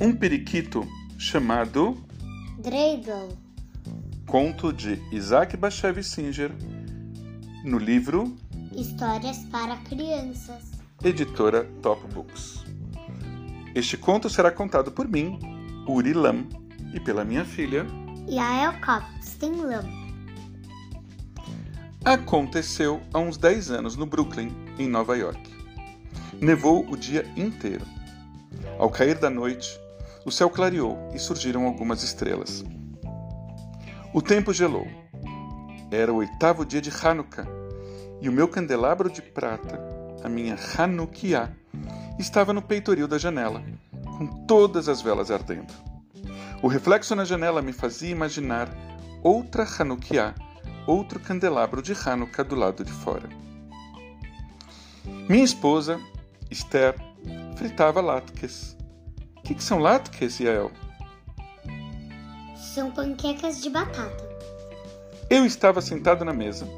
Um periquito chamado Dreidel. Conto de Isaac Bashevis Singer, no livro Histórias para Crianças. Editora Top Books. Este conto será contado por mim, Uri Lam, e pela minha filha Yael Kopstein Lam. Aconteceu há uns 10 anos no Brooklyn, em Nova York. Nevou o dia inteiro. Ao cair da noite, o céu clareou e surgiram algumas estrelas. O tempo gelou. Era o oitavo dia de Hanukkah e o meu candelabro de prata, a minha Hanukkah, estava no peitoril da janela, com todas as velas ardendo. O reflexo na janela me fazia imaginar outra Hanukkah, outro candelabro de Hanukkah do lado de fora. Minha esposa, Esther, fritava latkes. O que, que são latkes, Yael? São panquecas de batata. Eu estava sentado na mesa,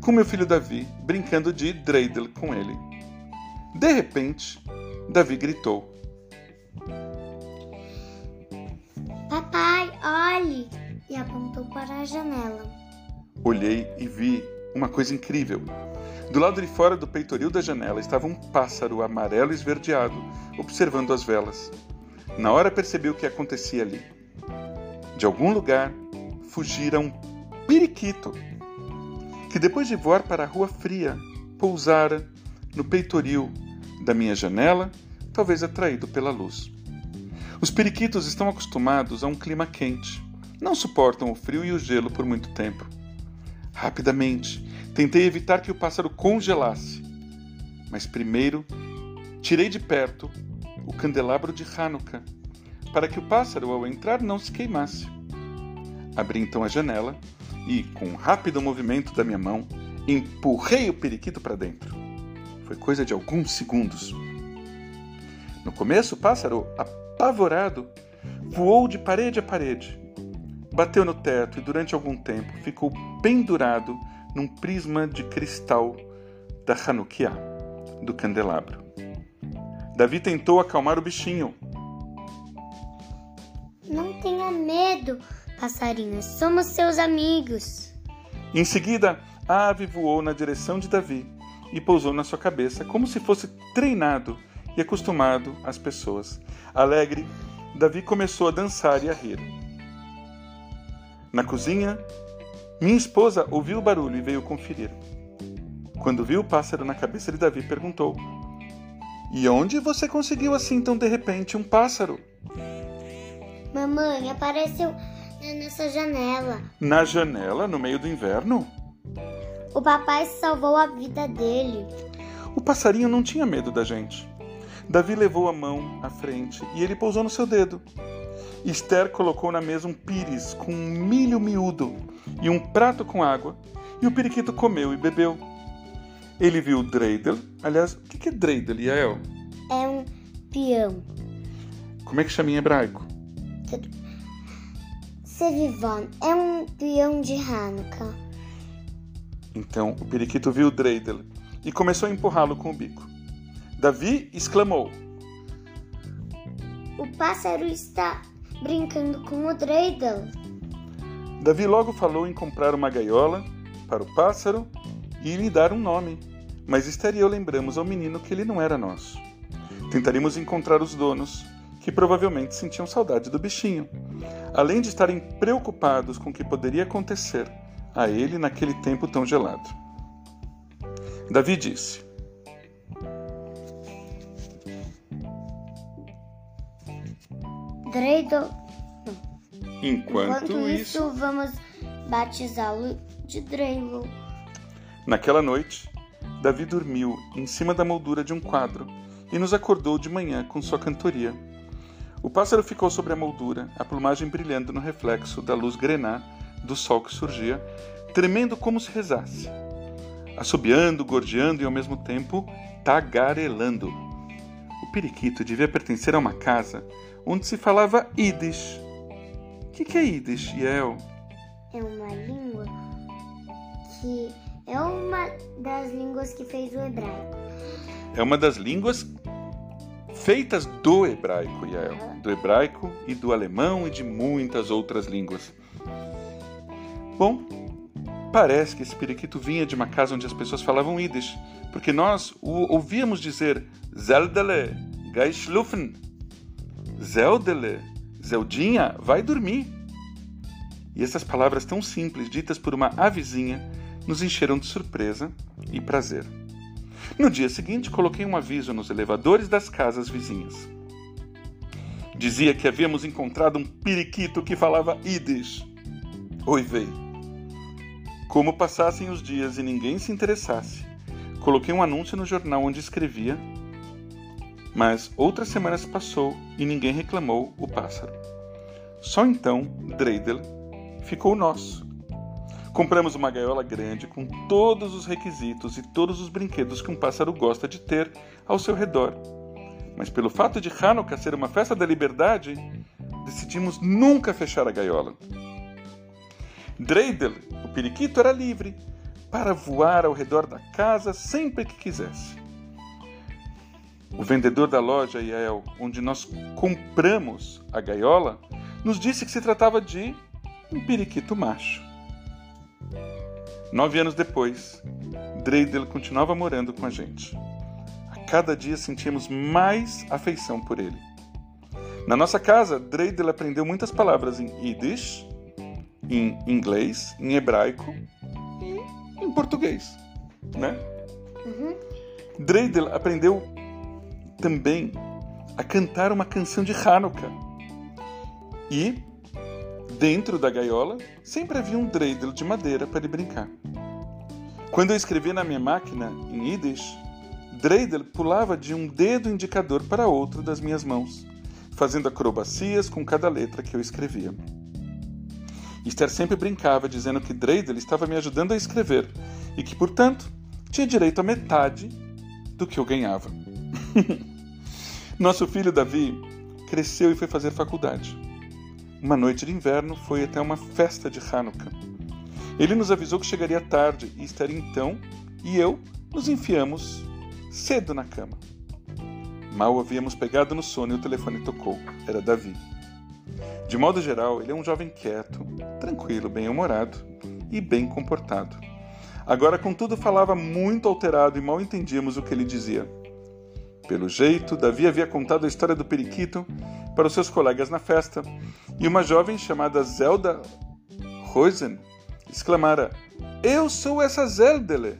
com meu filho Davi, brincando de dreidel com ele. De repente, Davi gritou: Papai, olhe! E apontou para a janela. Olhei e vi uma coisa incrível. Do lado de fora do peitoril da janela estava um pássaro amarelo esverdeado, observando as velas. Na hora percebi o que acontecia ali. De algum lugar fugira um periquito, que depois de voar para a rua fria, pousara no peitoril da minha janela, talvez atraído pela luz. Os periquitos estão acostumados a um clima quente, não suportam o frio e o gelo por muito tempo. Rapidamente, tentei evitar que o pássaro congelasse, mas primeiro tirei de perto o candelabro de Hanukkah para que o pássaro, ao entrar, não se queimasse. Abri então a janela e, com um rápido movimento da minha mão, empurrei o periquito para dentro. Foi coisa de alguns segundos. No começo, o pássaro, apavorado, voou de parede a parede, bateu no teto e, durante algum tempo, ficou pendurado num prisma de cristal da Hanukkah, do candelabro. Davi tentou acalmar o bichinho. Não tenha medo, passarinho, somos seus amigos. Em seguida, a ave voou na direção de Davi e pousou na sua cabeça, como se fosse treinado e acostumado às pessoas. Alegre, Davi começou a dançar e a rir. Na cozinha, minha esposa ouviu o barulho e veio conferir. Quando viu o pássaro na cabeça de Davi, perguntou: E onde você conseguiu assim tão de repente um pássaro? Mamãe, apareceu nessa janela. Na janela, no meio do inverno? O papai salvou a vida dele. O passarinho não tinha medo da gente. Davi levou a mão à frente e ele pousou no seu dedo. Esther colocou na mesa um pires com um milho miúdo e um prato com água, e o periquito comeu e bebeu. Ele viu Dreidel. Aliás, o que é Dreidel, Yael? É um peão. Como é que chama em hebraico? Sevivon é um peão de Hanukkah. Então o periquito viu Dreidel e começou a empurrá-lo com o bico. Davi exclamou: O pássaro está brincando com o Dreidel. Davi logo falou em comprar uma gaiola para o pássaro e lhe dar um nome, mas Esther e eu lembramos ao menino que ele não era nosso. Tentaríamos encontrar os donos, que provavelmente sentiam saudade do bichinho, além de estarem preocupados com o que poderia acontecer a ele naquele tempo tão gelado. Davi disse: Dreidel. Enquanto, Enquanto isso, isso, vamos batizá-lo de Dreidel. naquela noite, Davi dormiu em cima da moldura de um quadro e nos acordou de manhã com sua cantoria. O pássaro ficou sobre a moldura, a plumagem brilhando no reflexo da luz grená do sol que surgia, tremendo como se rezasse, assobiando, gorjeando e ao mesmo tempo tagarelando. O periquito devia pertencer a uma casa onde se falava Yiddish. O que, que é Yiddish, Yael? É uma língua que é uma das línguas que fez o hebraico. É uma das línguas feitas do hebraico, Yael, do hebraico e do alemão e de muitas outras línguas. Bom, parece que esse periquito vinha de uma casa onde as pessoas falavam Yiddish, porque nós o ouvíamos dizer Zeldele, gei schlufen. Zeldele, Zeldinha, vai dormir. E essas palavras tão simples, ditas por uma avezinha, nos encheram de surpresa e prazer. No dia seguinte, coloquei um aviso nos elevadores das casas vizinhas. Dizia que havíamos encontrado um periquito que falava Yiddish. Oi, veio. Como passassem os dias e ninguém se interessasse, coloquei um anúncio no jornal onde escrevia, mas outras semanas passou e ninguém reclamou o pássaro. Só então Dreidel ficou nosso Compramos uma gaiola grande com todos os requisitos e todos os brinquedos que um pássaro gosta de ter ao seu redor. Mas pelo fato de Hanukkah ser uma festa da liberdade, decidimos nunca fechar a gaiola. Dreidel, o periquito, era livre para voar ao redor da casa sempre que quisesse. O vendedor da loja Yael, onde nós compramos a gaiola, nos disse que se tratava de um periquito macho. Nove anos depois, Dreidel continuava morando com a gente. A cada dia sentíamos mais afeição por ele. Na nossa casa, Dreidel aprendeu muitas palavras em Yiddish, em inglês, em hebraico e em português, né? Uhum. Dreidel aprendeu também a cantar uma canção de Hanukkah e Dentro da gaiola sempre havia um dreidel de madeira para ele brincar. Quando eu escrevia na minha máquina, em Yiddish, Dreidel pulava de um dedo indicador para outro das minhas mãos, fazendo acrobacias com cada letra que eu escrevia. Esther sempre brincava dizendo que Dreidel estava me ajudando a escrever e que, portanto, tinha direito a metade do que eu ganhava. Nosso filho Davi cresceu e foi fazer faculdade uma noite de inverno, foi até uma festa de Hanukkah. Ele nos avisou que chegaria tarde e estaria então e eu nos enfiamos cedo na cama. Mal havíamos pegado no sono e o telefone tocou. Era Davi. De modo geral, ele é um jovem quieto, tranquilo, bem-humorado e bem comportado. Agora, contudo, falava muito alterado e mal entendíamos o que ele dizia. Pelo jeito, Davi havia contado a história do periquito para os seus colegas na festa, e uma jovem chamada Zelda Rosen exclamara: Eu sou essa Zeldele!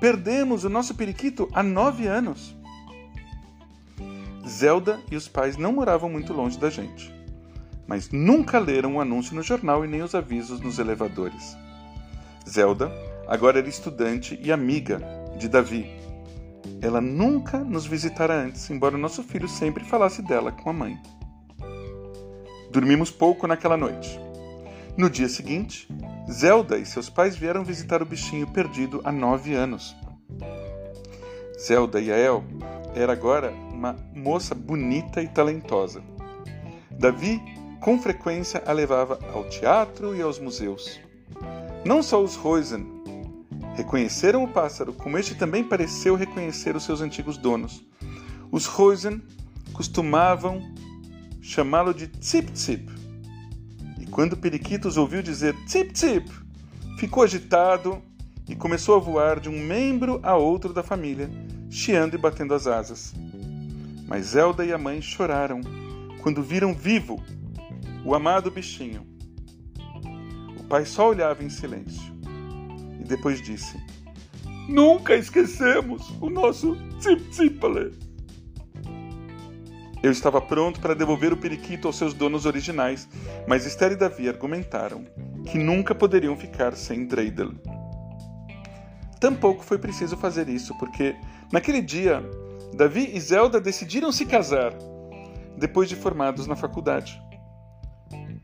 Perdemos o nosso periquito há nove anos. Zelda e os pais não moravam muito longe da gente, mas nunca leram o anúncio no jornal e nem os avisos nos elevadores. Zelda agora era estudante e amiga de Davi ela nunca nos visitara antes, embora nosso filho sempre falasse dela com a mãe. Dormimos pouco naquela noite. No dia seguinte, Zelda e seus pais vieram visitar o bichinho perdido há nove anos. Zelda Yael era agora uma moça bonita e talentosa. Davi, com frequência, a levava ao teatro e aos museus. Não só os Rosen Reconheceram o pássaro, como este também pareceu reconhecer os seus antigos donos. Os Rosen costumavam chamá-lo de Tsip Tsip. E quando Periquitos ouviu dizer Tsip Tsip, ficou agitado e começou a voar de um membro a outro da família, chiando e batendo as asas. Mas Zelda e a mãe choraram quando viram vivo o amado bichinho. O pai só olhava em silêncio depois disse: Nunca esquecemos o nosso Tsip-Tsipale. Eu estava pronto para devolver o periquito aos seus donos originais, mas Esther e Davi argumentaram que nunca poderiam ficar sem Dreidel. Tampouco foi preciso fazer isso, porque naquele dia Davi e Zelda decidiram se casar, depois de formados na faculdade.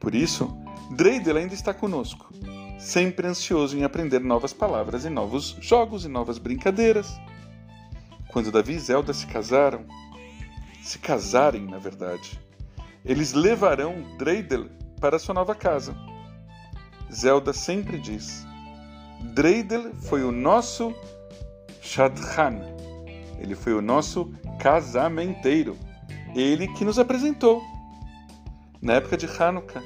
Por isso, Dreidel ainda está conosco sempre ansioso em aprender novas palavras e novos jogos e novas brincadeiras. Quando Davi e Zelda se casaram, se casarem, na verdade, eles levarão Dreidel para sua nova casa. Zelda sempre diz: Dreidel foi o nosso Shadchan, ele foi o nosso casamenteiro. Ele que nos apresentou. Na época de Hanukkah,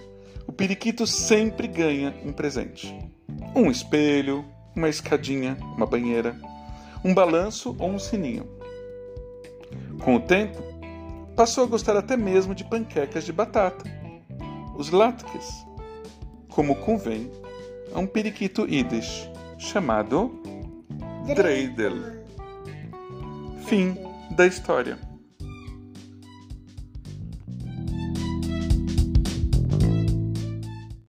periquito sempre ganha um presente: um espelho, uma escadinha, uma banheira, um balanço ou um sininho. Com o tempo, passou a gostar até mesmo de panquecas de batata, os latkes, como convém a um periquito Yiddish chamado Dreidel. Fim da história.